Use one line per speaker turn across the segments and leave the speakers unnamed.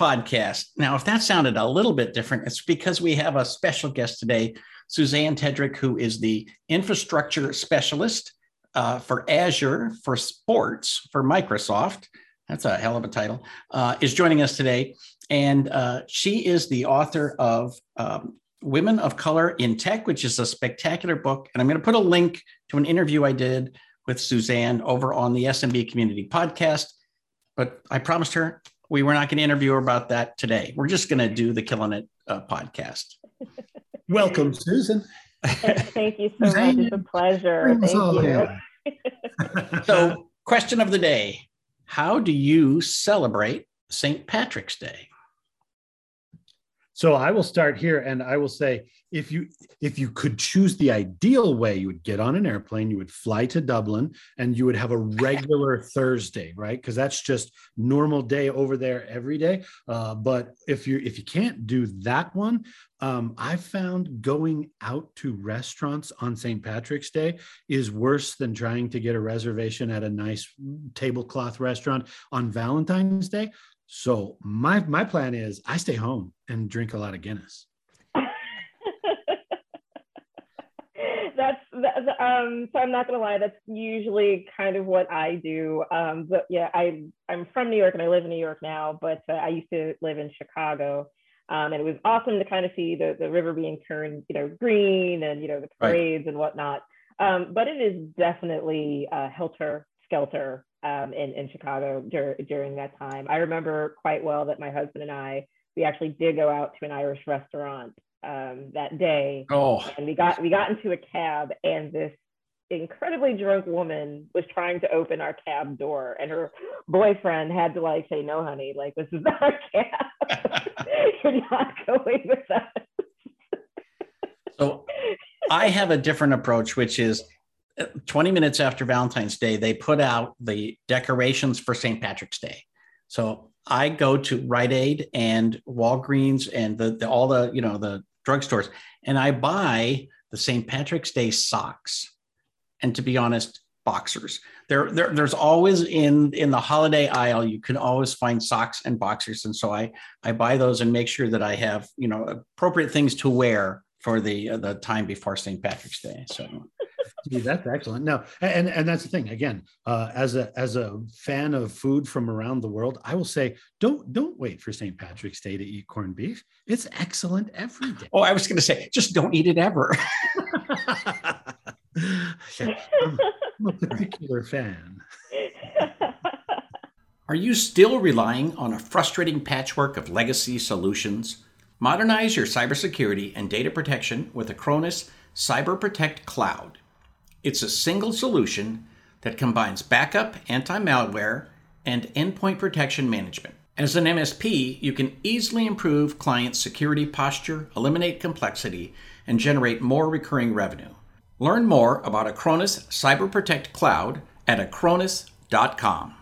podcast. Now, if that sounded a little bit different, it's because we have a special guest today, Susanne Tedrick, who is the infrastructure specialist uh, for Azure for sports for Microsoft. That's a hell of a title. Uh, is joining us today, and uh, she is the author of um, Women of Color in Tech, which is a spectacular book. And I'm going to put a link to an interview I did with Susanne over on the SMB Community Podcast. But I promised her we were not going to interview her about that today. We're just going to do the Killing It uh, podcast.
Welcome, Susan.
Thank you so much. It's a pleasure. Thank you.
so, question of the day How do you celebrate St. Patrick's Day?
So I will start here and I will say if you if you could choose the ideal way you would get on an airplane you would fly to Dublin and you would have a regular Thursday right because that's just normal day over there every day uh, but if you if you can't do that one um, I found going out to restaurants on St. Patrick's Day is worse than trying to get a reservation at a nice tablecloth restaurant on Valentine's Day so my my plan is I stay home and drink a lot of Guinness.
that's, that's um so I'm not gonna lie, that's usually kind of what I do. Um but yeah, I I'm from New York and I live in New York now, but uh, I used to live in Chicago. Um, and it was awesome to kind of see the, the river being turned, you know, green and you know the parades right. and whatnot. Um, but it is definitely uh, helter skelter um, in, in Chicago dur- during that time. I remember quite well that my husband and I, we actually did go out to an Irish restaurant um, that day.
Oh.
And we got, we got into a cab and this incredibly drunk woman was trying to open our cab door and her boyfriend had to like say, no, honey, like this is not our cab. You're not going with us.
so I have a different approach, which is 20 minutes after Valentine's Day, they put out the decorations for St. Patrick's Day. So I go to Rite Aid and Walgreens and the, the all the you know the drugstores, and I buy the St. Patrick's Day socks. And to be honest, boxers. There, there, there's always in in the holiday aisle you can always find socks and boxers, and so I I buy those and make sure that I have you know appropriate things to wear for the uh, the time before St. Patrick's Day. So
that's excellent. No, and and that's the thing. Again, uh, as a as a fan of food from around the world, I will say don't don't wait for St. Patrick's Day to eat corned beef. It's excellent every day.
Oh, I was going to say, just don't eat it ever.
I'm a particular fan.
Are you still relying on a frustrating patchwork of legacy solutions? Modernize your cybersecurity and data protection with Acronis Cyber Protect Cloud. It's a single solution that combines backup, anti malware, and endpoint protection management. As an MSP, you can easily improve client security posture, eliminate complexity, and generate more recurring revenue. Learn more about Acronis Cyber Protect Cloud at acronis.com.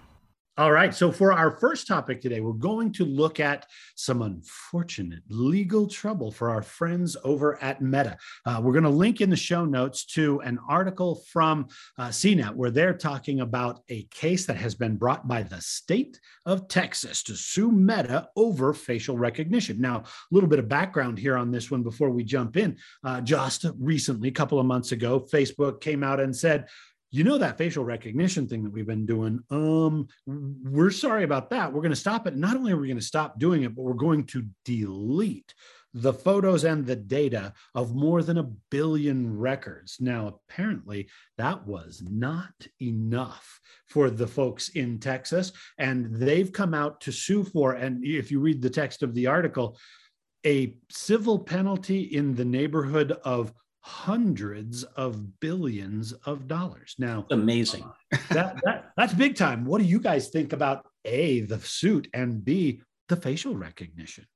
All right. So, for our first topic today, we're going to look at some unfortunate legal trouble for our friends over at Meta. Uh, we're going to link in the show notes to an article from uh, CNET where they're talking about a case that has been brought by the state of Texas to sue Meta over facial recognition. Now, a little bit of background here on this one before we jump in. Uh, just recently, a couple of months ago, Facebook came out and said, you know that facial recognition thing that we've been doing um we're sorry about that we're going to stop it not only are we going to stop doing it but we're going to delete the photos and the data of more than a billion records. Now, apparently, that was not enough for the folks in Texas, and they've come out to sue for. And if you read the text of the article, a civil penalty in the neighborhood of hundreds of billions of dollars. Now,
amazing.
that, that that's big time. What do you guys think about A, the suit, and B, the facial recognition?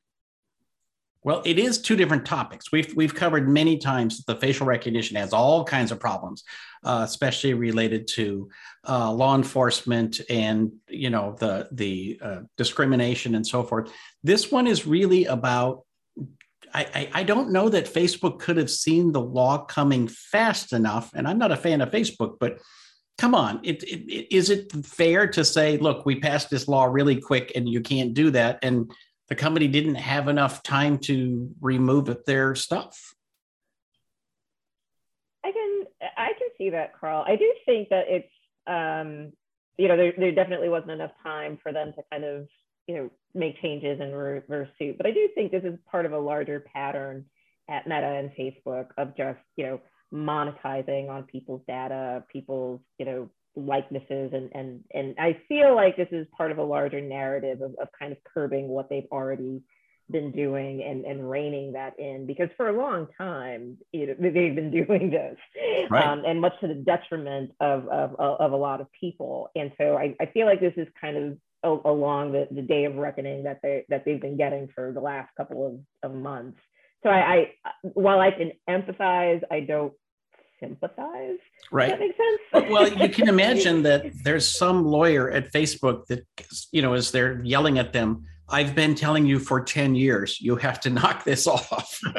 Well, it is two different topics. We've we've covered many times that the facial recognition has all kinds of problems, uh, especially related to uh, law enforcement and you know the the uh, discrimination and so forth. This one is really about. I, I, don't know that Facebook could have seen the law coming fast enough, and I'm not a fan of Facebook, but come on, it, it, is it fair to say, look, we passed this law really quick, and you can't do that, and the company didn't have enough time to remove their stuff.
I can I can see that, Karl. I do think that it's um, you know there, there definitely wasn't enough time for them to kind of you know make changes and reverse suit. But I do think this is part of a larger pattern at Meta and Facebook of just you know monetizing on people's data, people's you know likenesses and and and I feel like this is part of a larger narrative of, of kind of curbing what they've already been doing and, and reining that in because for a long time you know, they've been doing this right. um, and much to the detriment of, of, of a lot of people and so I, I feel like this is kind of along the, the day of reckoning that they that they've been getting for the last couple of, of months so I, I while I can empathize I don't sympathize.
Right.
Does that makes sense.
well, you can imagine that there's some lawyer at Facebook that, you know, as they're yelling at them, I've been telling you for 10 years, you have to knock this off.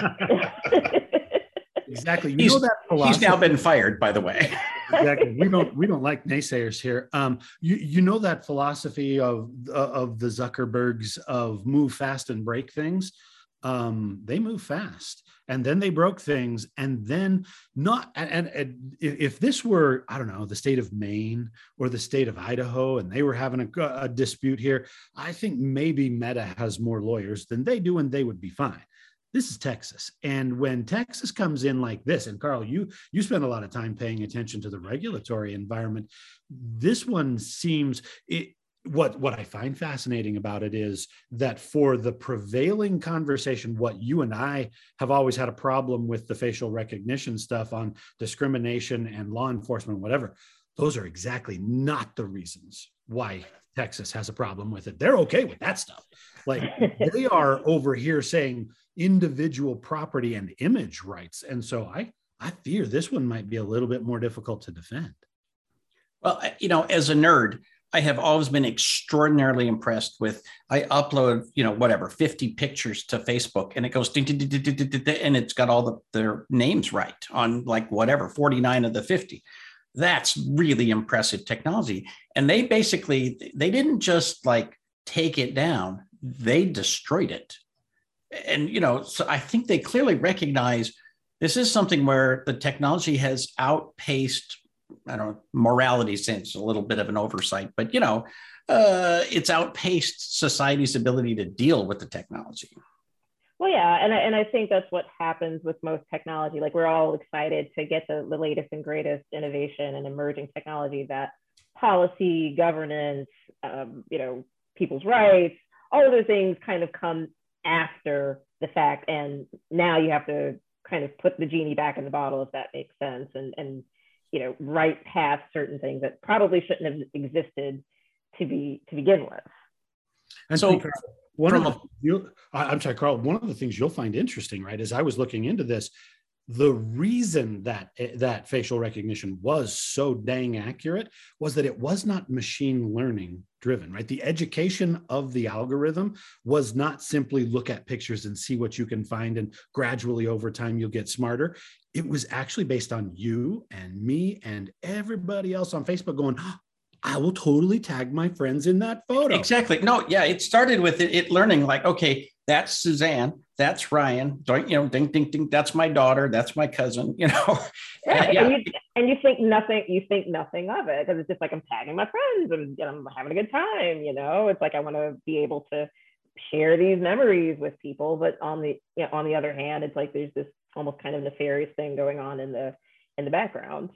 exactly. You
he's, know that philosophy. He's now been fired, by the way.
exactly. We don't we don't like naysayers here. Um, you you know that philosophy of of the Zuckerbergs of move fast and break things. Um, they move fast and then they broke things and then not and, and, if this were i don't know the state of maine or the state of idaho and they were having a, a, dispute here i think maybe meta has more lawyers than they do and they would be fine this is texas and when texas comes in like this and karl you you spend a lot of time paying attention to the regulatory environment this one seems it, what what I find fascinating about it is that for the prevailing conversation, what you and I have always had a problem with the facial recognition stuff on discrimination and law enforcement, whatever, those are exactly not the reasons why Texas has a problem with it. They're okay with that stuff. Like they are over here saying individual property and image rights. And so I I fear this one might be a little bit more difficult to defend.
Well, you know, as a nerd, I have always been extraordinarily impressed with. I upload, you know, whatever, 50 pictures to Facebook and it goes, ding, ding, ding, and it's got all the, their names right on like whatever, 49 of the 50. That's really impressive technology. And they basically, they didn't just like take it down, they destroyed it. And, you know, so I think they clearly recognize this is something where the technology has outpaced I don't know, morality sense, a little bit of an oversight, but you know, uh, it's outpaced society's ability to deal with the technology.
Well, yeah, and I, and I think that's what happens with most technology. Like we're all excited to get the, the latest and greatest innovation and emerging technology that policy, governance, um, you know, people's rights, all of those things kind of come after the fact, and now you have to kind of put the genie back in the bottle if that makes sense, and and you know right past certain things that probably shouldn't have existed to be to begin with.
And so one of the, you, i'm sorry karl one of the things you'll find interesting right as i was looking into this the reason that eh, that facial recognition was so dang accurate was that it was not machine learning driven right the education of the algorithm was not simply look at pictures and see what you can find and gradually over time you'll get smarter it was actually based on you and me and everybody else on facebook going ah, I will totally tag my friends in that photo.
Exactly. No, yeah, it started with it, it learning like, okay, that's Susanne, that's Ryan, Don't, you know, ding, ding, ding, that's my daughter, that's my cousin, you know.
Right. yeah. And you, and you think nothing, you think nothing of it because it's just like I'm tagging my friends and I'm having a good time, you know. It's like I want to be able to share these memories with people, but on the you know, on the other hand, it's like there's this almost kind of nefarious thing going on in the in the background.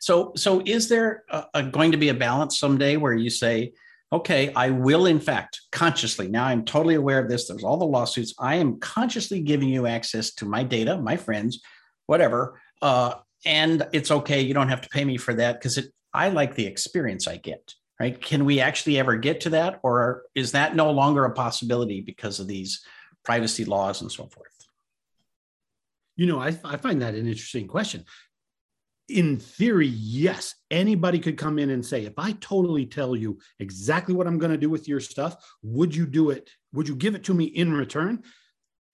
So, so is there a, a going to be a balance someday where you say, okay, I will, in fact, consciously, now I'm totally aware of this. There's all the lawsuits. I am consciously giving you access to my data, my friends, whatever. Uh, and it's okay. You don't have to pay me for that because it, I like the experience I get, right? Can we actually ever get to that? Or is that no longer a possibility because of these privacy laws and so forth.
You know, I, I find that an interesting question. In theory, yes, anybody could come in and say, if I totally tell you exactly what I'm going to do with your stuff, would you do it? Would you give it to me in return?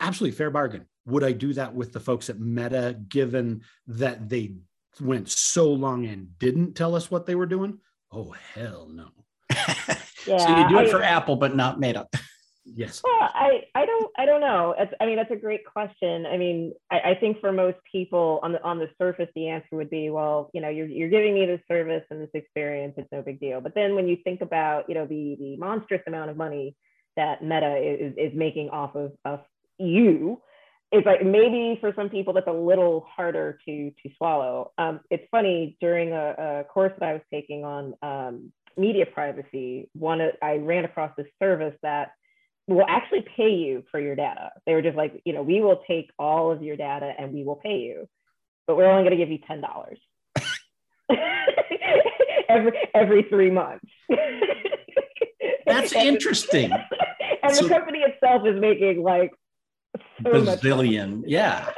Absolutely fair bargain. Would I do that with the folks at Meta, given that they went so long and didn't tell us what they were doing? Oh, hell no.
yeah, so you do it I, for Apple, but not Meta.
Yes.
Well, I, I don't I don't know. It's, I mean, that's a great question. I mean, I, I, think for most people on the on the surface, the answer would be, well, you know, you're you're giving me this service and this experience, it's no big deal. But then when you think about, you know, the the monstrous amount of money that Meta is is making off of, of you, it's like maybe for some people that's a little harder to to swallow. Um, it's funny during a, a, course that I was taking on um, media privacy. One I ran across this service that will actually pay you for your data. They were just like, you know, we will take all of your data and we will pay you, but we're only going to give you ten dollars every every three months.
That's interesting.
and so, the company itself is making like
so bazillion. Yeah.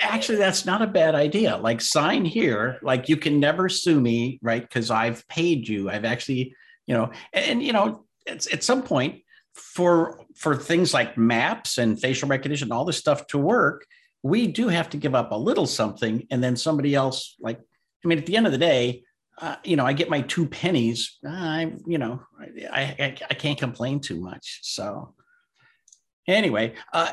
Actually, that's not a bad idea. Like sign here, like you can never sue me, right? Because I've paid you. I've actually, you know, and, and you know, it's at some point for for things like maps and facial recognition, all this stuff to work, we do have to give up a little something, and then somebody else, like, I mean, at the end of the day, uh, you know, I get my two pennies. I, you know, I, I, I can't complain too much. So, anyway, uh,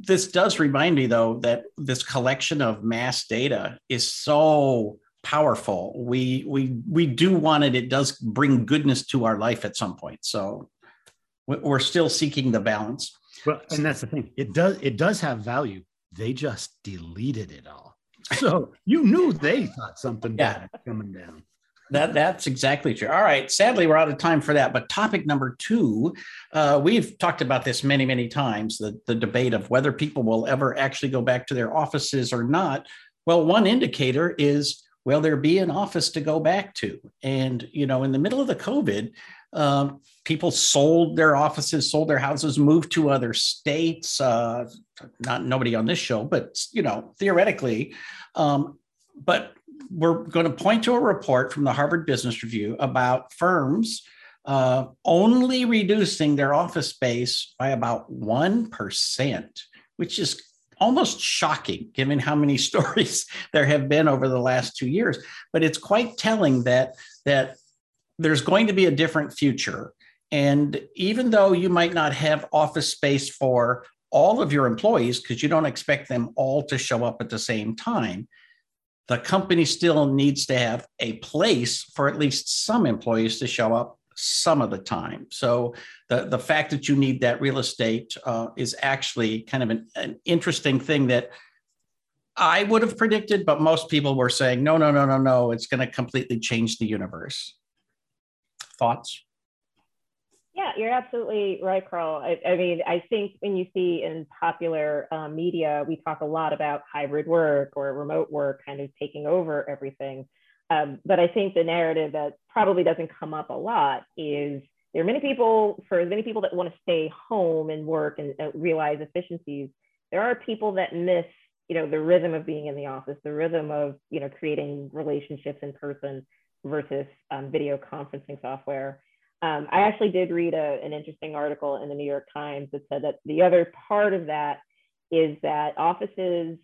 this does remind me though that this collection of mass data is so powerful. We we we do want it. It does bring goodness to our life at some point. So we're still seeking the balance.
Well, and that's the thing. It does it does have value. They just deleted it all. So you knew they thought something yeah. bad coming down.
That that's exactly true. All right. Sadly, we're out of time for that. But topic number two, uh, we've talked about this many, many times. The the debate of whether people will ever actually go back to their offices or not. Well, one indicator is will there be an office to go back to? And you know, in the middle of the COVID, um, people sold their offices, sold their houses, moved to other states. Uh, not nobody on this show, but you know, theoretically. Um, but we're going to point to a report from the Harvard Business Review about firms uh, only reducing their office space by about 1%, which is almost shocking given how many stories there have been over the last two years. But it's quite telling that, that there's going to be a different future. And even though you might not have office space for all of your employees, because you don't expect them all to show up at the same time, the company still needs to have a place for at least some employees to show up some of the time. So the, the fact that you need that real estate uh, is actually kind of an, an interesting thing that I would have predicted, but most people were saying, no, no, no, no, no, it's going to completely change the universe. Thoughts?
Yeah, you're absolutely right, Karl. I, I, mean, I think when you see in popular um, media, we talk a lot about hybrid work or remote work kind of taking over everything. Um, but I think the narrative that probably doesn't come up a lot is there are many people, for as many people that want to stay home and work and uh, realize efficiencies, there are people that miss, you know, the rhythm of being in the office, the rhythm of, you know, creating relationships in person versus um, video conferencing software. Um, I actually did read a, an interesting article in the New York Times that said that the other part of that is that offices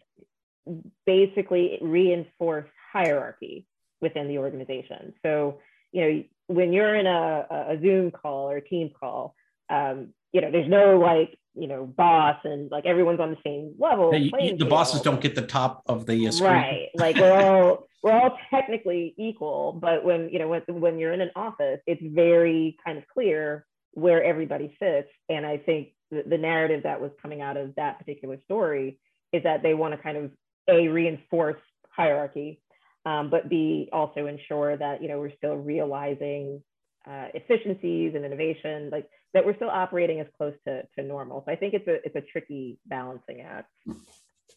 basically reinforce hierarchy within the organization. So, you know, when you're in a, a Zoom call or a Teams call, um, you know, there's no like, you know, boss and like everyone's on the same level.
the bosses don't get the top of the
screen. Right. Like we're all we're all technically equal, but when you know when when you're in an office, it's very kind of clear where everybody sits. And I think the, the narrative that was coming out of that particular story is that they want to kind of a reinforce hierarchy, um, but b also ensure that you know we're still realizing uh, efficiencies and innovation, like that we're still operating as close to, to normal. So I think it's a it's a tricky balancing act.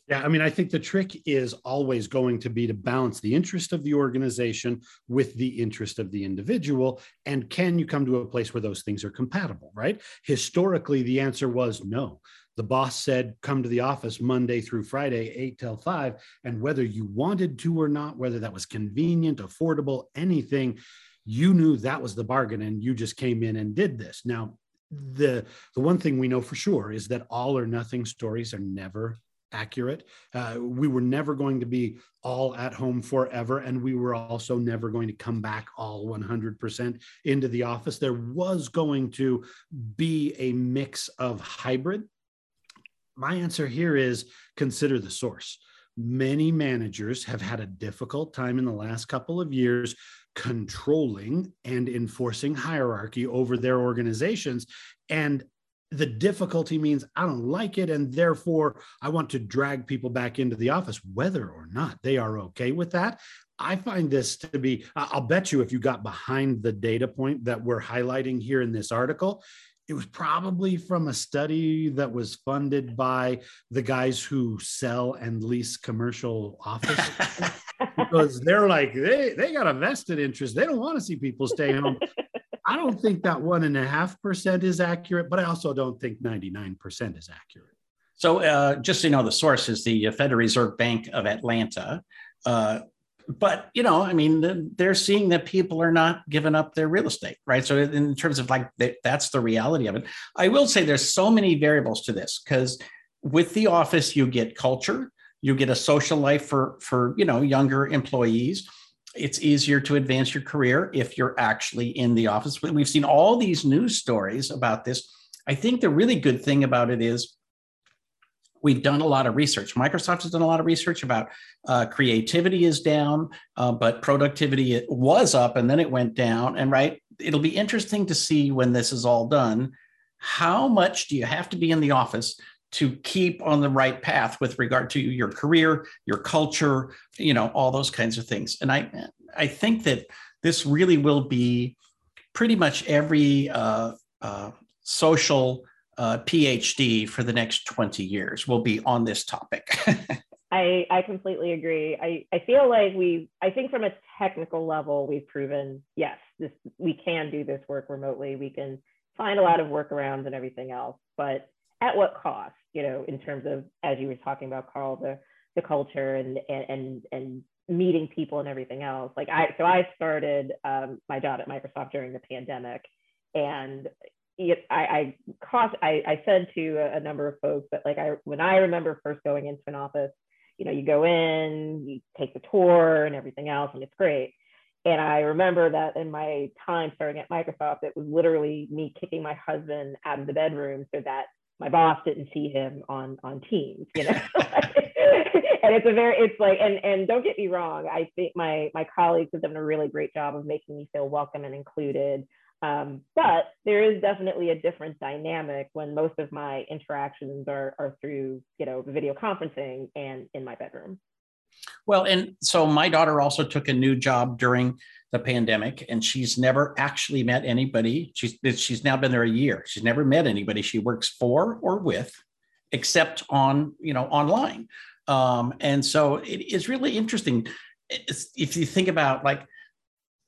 Yeah, I mean, I think the trick is always going to be to balance the interest of the organization with the interest of the individual. And can you come to a place where those things are compatible, right? Historically, the answer was no. the boss said come to the office monday through friday 8 till 5 and whether you wanted to or not whether that was convenient affordable anything you knew that was the bargain and you just came in and did this now the the one thing we know for sure is that all or nothing stories are never accurate. Uh, we were never going to be all at home forever, and we were also never going to come back all 100% into the office. There was going to be a mix of hybrid. My answer here is consider the source. Many managers have had a difficult time in the last couple of years controlling and enforcing hierarchy over their organizations. And the difficulty means I don't like it. And therefore, I want to drag people back into the office, whether or not they are okay with that. I find this to be, I'll bet you if you got behind the data point that we're highlighting here in this article, it was probably from a study that was funded by the guys who sell and lease commercial offices. because they're like they they got a vested interest they don't want to see people stay home I don't think that one and a half percent is accurate, but I also don't think 99% is accurate.
So, uh, just so you know, the source is the Federal Reserve Bank of Atlanta. Uh, but you know, I mean, they're seeing that people are not giving up their real estate, right? So, in terms of like that's the reality of it. I will say there's so many variables to this because with the office, you get culture, you get a social life for for you know younger employees it's easier to advance your career if you're actually in the office. We've seen all these news stories about this. I think the really good thing about it is we've done a lot of research. Microsoft has done a lot of research about uh, creativity is down, uh, but productivity was up and then it went down. And right, it'll be interesting to see when this is all done. How much do you have to be in the office to keep on the right path with regard to your career, your culture, you know, all those kinds of things. And I, I think that this really will be pretty much every uh, uh, social uh, PhD for the next 20 years will be on this topic.
I, I completely agree. I, I feel like we, I think from a technical level, we've proven, yes, this, we can do this work remotely. We can find a lot of workarounds and everything else, but at what cost? you know, in terms of as you were talking about, Karl, the the culture and and and meeting people and everything else. Like I, so I started um, my job at Microsoft during the pandemic, and it, I, I cost, I, I said to a, a number of folks that like I, when I remember first going into an office, you know, you go in, you take the tour and everything else, and it's great. And I remember that in my time starting at Microsoft, it was literally me kicking my husband out of the bedroom so that my boss didn't see him on on teams you know? And it's a very it's like and and don't get me wrong i think my my colleagues have done a really great job of making me feel welcome and included. Um, but there is definitely a different dynamic when most of my interactions are, are through you know video conferencing and in my bedroom.
Well, and so my daughter also took a new job during the pandemic, and she's never actually met anybody. She's she's now been there a year. She's never met anybody she works for or with, except on you know online. Um, and so it is really interesting it's, if you think about like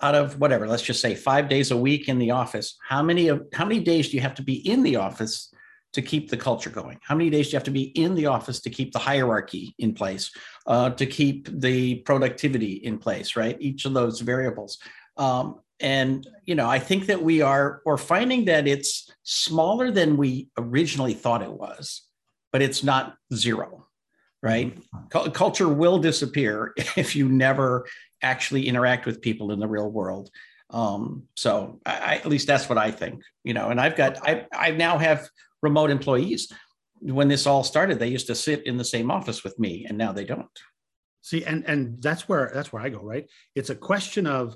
out of whatever, let's just say five days a week in the office. How many of how many days do you have to be in the office to keep the culture going? How many days do you have to be in the office to keep the hierarchy in place, uh, to keep the productivity in place, right? Each of those variables. Um, and you know, I think that we are we're finding that it's smaller than we originally thought it was, but it's not zero, right? C- culture will disappear if you never actually interact with people in the real world. Um, so I, at least that's what I think, you know, and I've got, I, I now have remote employees. When this all started, they used to sit in the same office with me, and now they don't.
See, and and that's where that's where I go. Right? It's a question of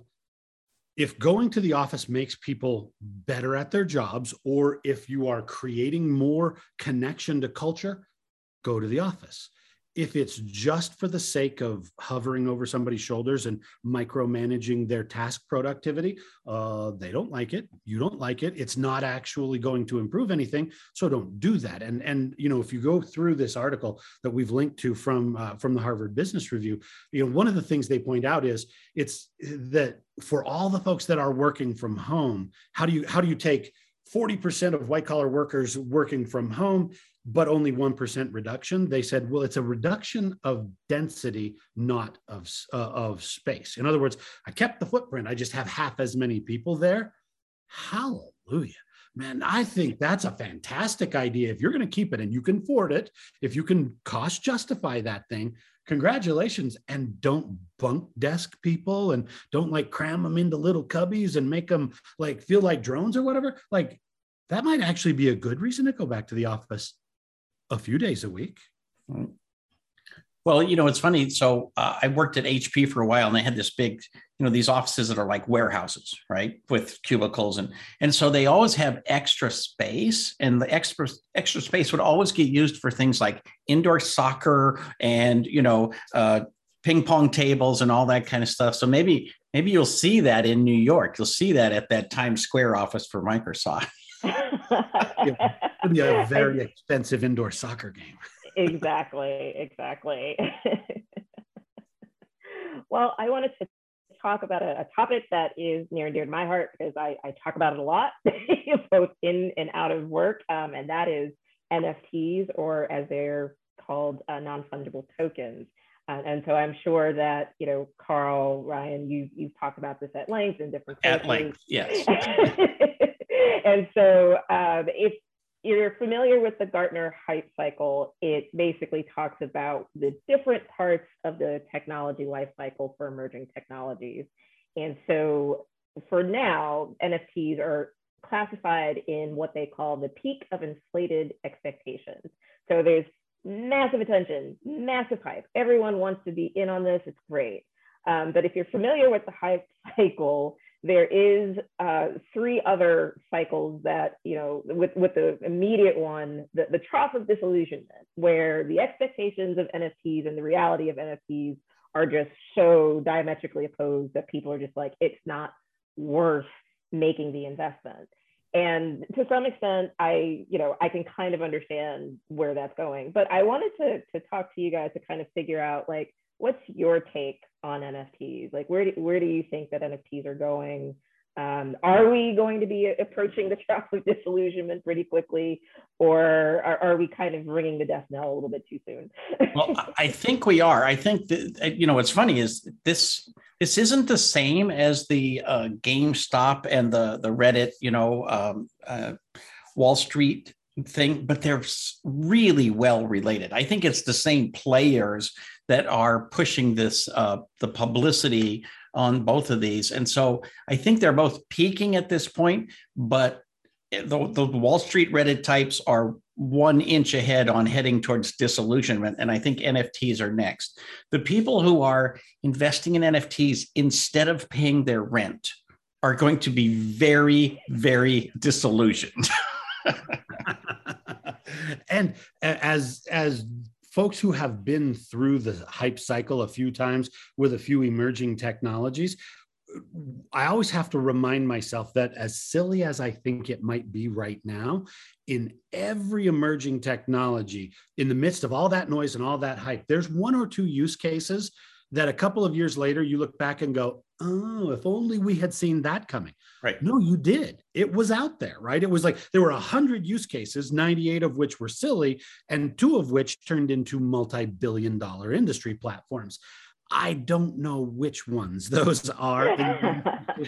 if going to the office makes people better at their jobs, or if you are creating more connection to culture, go to the office if it's just for the sake of hovering over somebody's shoulders and micromanaging their task productivity, uh, they don't like it. You don't like it. It's not actually going to improve anything. So don't do that. And and you know, if you go through this article that we've linked to from uh, from the Harvard Business Review, you know, one of the things they point out is it's that for all the folks that are working from home, how do you how do you take 40% of white collar workers working from home but only 1% reduction. They said, well, it's a reduction of density, not of, uh, of space. In other words, I kept the footprint, I just have half as many people there. Hallelujah. Man, I think that's a fantastic idea. If you're going to keep it and you can afford it, if you can cost justify that thing, congratulations. And don't bunk desk people and don't like cram them into little cubbies and make them like feel like drones or whatever. Like that might actually be a good reason to go back to the office a few days a week.
Well, you know, it's funny. So uh, I worked at HP for a while, and they had this big, you know, these offices that are like warehouses, right, with cubicles, and and so they always have extra space, and the extra extra space would always get used for things like indoor soccer and you know, uh, ping pong tables and all that kind of stuff. So maybe maybe you'll see that in New York. You'll see that at that Times Square office for Microsoft.
It'll be a very expensive indoor soccer game
exactly, exactly. well, I wanted to talk about a, a, topic that is near and dear to my heart because I, I talk about it a lot, both in and out of work, um, and that is NFTs, or as they're called, uh, non-fungible tokens. Uh, and so I'm sure that you know, Karl, Ryan, you you've talked about this at length in different
places. At length, yes.
and so um, it's you're familiar with the Gartner hype cycle, it basically talks about the different parts of the technology life cycle for emerging technologies. And so for now, NFTs are classified in what they call the peak of inflated expectations. So there's massive attention, massive hype. Everyone wants to be in on this. It's great. Um, but if you're familiar with the hype cycle, there is uh, three other cycles that you know with with the immediate one the, the trough of disillusionment where the expectations of nfts and the reality of nfts are just so diametrically opposed that people are just like it's not worth making the investment. And to some extent i you know i can kind of understand where that's going but i wanted to to talk to you guys to kind of figure out like what's your take on NFTs? Like, where do, where do you think that NFTs are going? Um, are we going to be approaching the trough of disillusionment pretty quickly, or are, are, we kind of ringing the death knell a little bit too soon?
well, I think we are. I think that you know what's funny is this this isn't the same as the uh, GameStop and the the Reddit, you know, um, uh, Wall Street thing, but they're really well related. I think it's the same players that are pushing this uh, the publicity on both of these. And so i think they're both peaking at this point but the, the wall street reddit types are one inch ahead on heading towards disillusionment and i think nfts are next. The people who are investing in nfts instead of paying their rent are going to be very very disillusioned.
And as as folks who have been through the hype cycle a few times with a few emerging technologies, I always have to remind myself that as silly as I think it might be right now, in every emerging technology, in the midst of all that noise and all that hype, there's one or two use cases that a couple of years later you look back and go, oh, if only we had seen that coming.
Right.
No, you did. It was out there, right? It was like there were 100 use cases, 98 of which were silly, and two of which turned into multi billion dollar industry platforms. I don't know which ones those are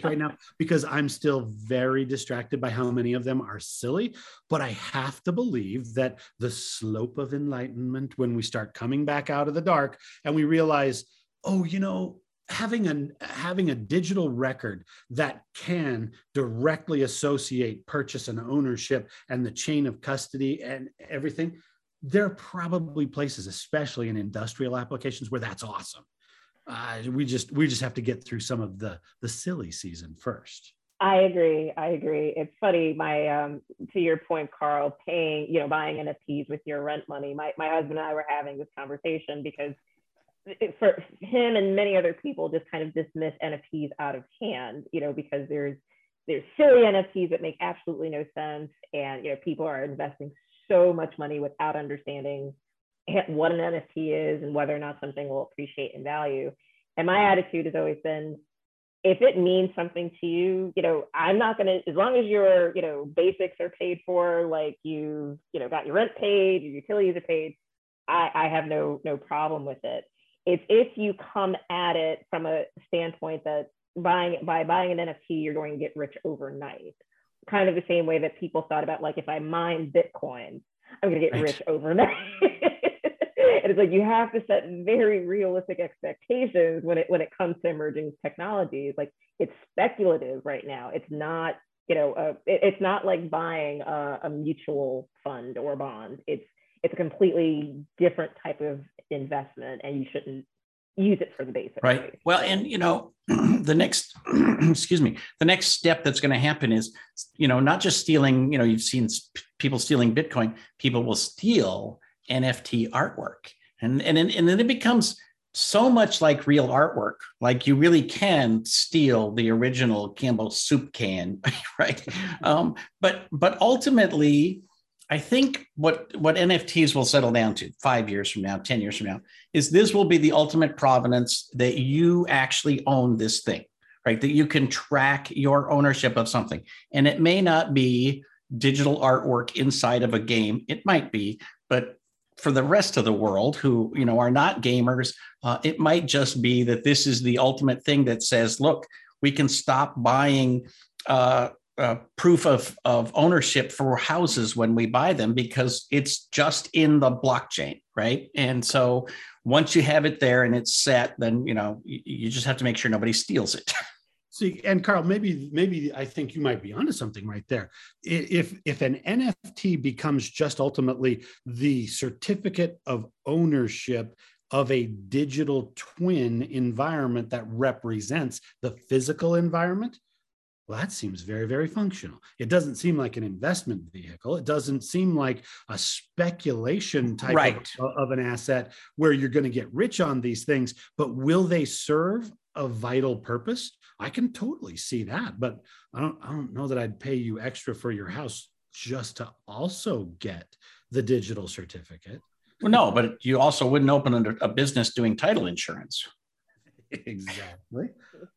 right now because I'm still very distracted by how many of them are silly. But I have to believe that the slope of enlightenment, when we start coming back out of the dark and we realize, oh, you know, having a having a digital record that can directly associate purchase and ownership and the chain of custody and everything there are probably places especially in industrial applications where that's awesome uh, we just we just have to get through some of the the silly season first
I agree. I agree. It's funny. My um, to your point, Karl, paying you know buying NFTs with your rent money. My my husband and I were having this conversation because for him and many other people just kind of dismiss NFTs out of hand, you know, because there's there's silly NFTs that make absolutely no sense, and you know people are investing so much money without understanding what an NFT is and whether or not something will appreciate in value. And my attitude has always been, if it means something to you, you know, I'm not gonna as long as your, you know, basics are paid for, like you, you know, got your rent paid, your utilities are paid. I, I have no no problem with it. It's if you come at it from a standpoint that buying by buying an NFT, you're going to get rich overnight. Kind of the same way that people thought about like if I mine Bitcoin, I'm going to get right. rich overnight. and it's like you have to set very realistic expectations when it when it comes to emerging technologies. Like it's speculative right now. It's not you know uh, it, it's not like buying a, a mutual fund or bond. It's it's a completely different type of investment, and you shouldn't use it for the basics.
Right. Well, and you know, the next, excuse me, the next step that's going to happen is, you know, not just stealing. You know, you've seen people stealing Bitcoin. People will steal NFT artwork, and and and then it becomes so much like real artwork. Like you really can steal the original Campbell soup can, right? Um, but but ultimately, I think what what NFTs will settle down to five years from now, ten years from now, is this will be the ultimate provenance that you actually own this thing, right? That you can track your ownership of something, and it may not be digital artwork inside of a game. It might be, but for the rest of the world who you know are not gamers, uh, it might just be that this is the ultimate thing that says, look, we can stop buying. Uh, uh, proof of, of ownership for houses when we buy them because it's just in the blockchain, right? And so once you have it there and it's set, then you know you, you just have to make sure nobody steals it.
See, and Karl, maybe maybe I think you might be onto something right there. If if an NFT becomes just ultimately the certificate of ownership of a digital twin environment that represents the physical environment, well, that seems very, very functional. It doesn't seem like an investment vehicle. It doesn't seem like a speculation type right. of, of, an asset where you're going to get rich on these things. But will they serve a vital purpose? I can totally see that, but I don't. I don't know that I'd pay you extra for your house just to also get the digital certificate.
Well, no, but you also wouldn't open a business doing title insurance.
Exactly.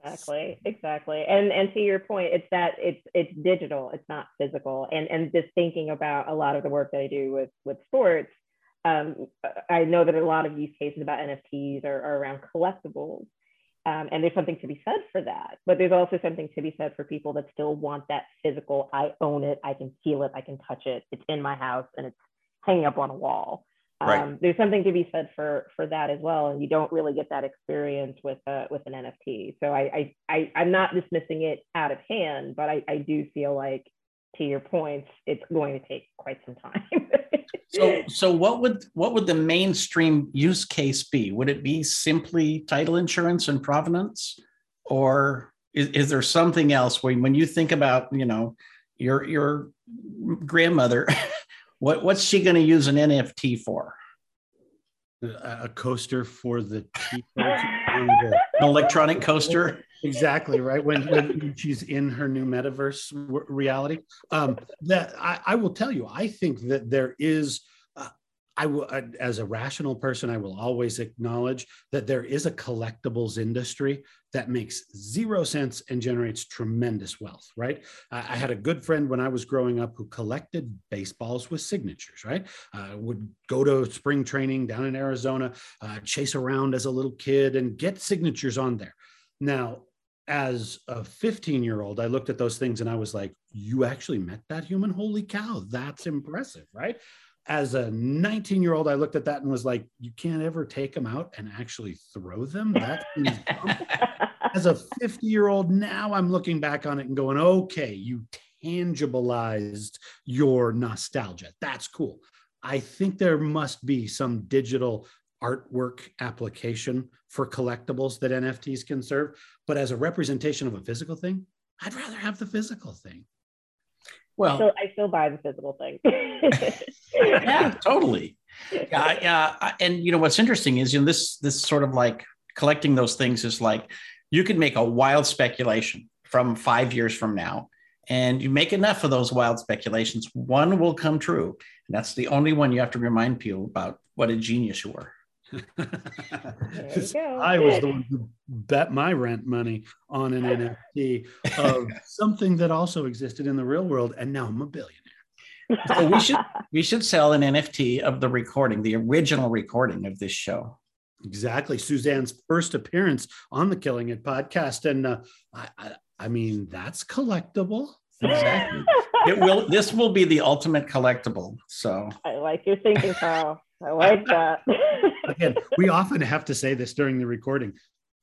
Exactly exactly. And and to your point it's that it's it's digital it's not physical. And and just thinking about a lot of the work that i do with with sports um, i know that a lot of use cases about nfts are, are around collectibles um, and there's something to be said for that. But there's also something to be said for people that still want that physical i own it i can feel it i can touch it it's in my house and it's hanging up on a wall Right. Um, there's something to be said for for that as well, and you don't really get that experience with uh, with an NFT. So I, I I am not dismissing it out of hand, but I, I do feel like, to your points, it's going to take quite some time.
so so what would what would the mainstream use case be? Would it be simply title insurance and provenance, or is, is there something else when when you think about you know your your grandmother? What what's she going to use an NFT for?
A, coaster for the
an electronic coaster.
Exactly right. When, when she's in her new metaverse reality, um, that I, I will tell you, I think that there is I will, as a rational person, I will always acknowledge that there is a collectibles industry that makes zero sense and generates tremendous wealth, right? I had a good friend when I was growing up who collected baseballs with signatures, right? Uh, would go to spring training down in Arizona, uh, chase around as a little kid and get signatures on there. Now, as a 15 year old, I looked at those things and I was like, you actually met that human? Holy cow, that's impressive, right? As a 19 year old, I looked at that and was like, you can't ever take them out and actually throw them. That as a 50 year old, now I'm looking back on it and going, okay, you tangibilized your nostalgia. That's cool. I think there must be some digital artwork application for collectibles that NFTs can serve. But as a representation of a physical thing, I'd rather have the physical thing.
Well, I still, I still buy the physical thing.
yeah, totally. Yeah, yeah. Uh, and you know what's interesting is you know this this sort of like collecting those things is like you can make a wild speculation from five years from now, and you make enough of those wild speculations, one will come true, and that's the only one you have to remind people about what a genius you were.
I was the one who bet my rent money on an NFT of something that also existed in the real world, and now I'm a billionaire.
So we should we should sell an NFT of the recording, the original recording of this show.
Exactly, Susanne's first appearance on the Killing It podcast, and uh, I, I, I mean that's collectible.
Exactly. it will. This will be the ultimate collectible. So
I like your thinking, Karl. I like that.
Again, we often have to say this during the recording.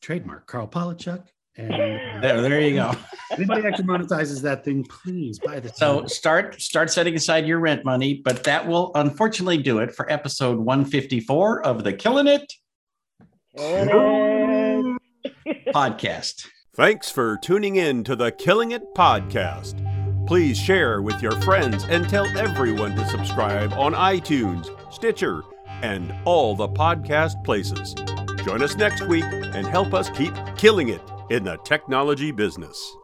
Trademark Karl Palachuk. And uh,
there, there you go.
anybody actually monetizes that thing, please buy the.
So start start setting aside your rent money, but that will unfortunately do it for episode 154 of the Killing It
Killing
podcast.
Thanks for tuning in to the Killing It podcast. Please share with your friends and tell everyone to subscribe on iTunes, Stitcher, and all the podcast places. Join us next week and help us keep killing it in the technology business.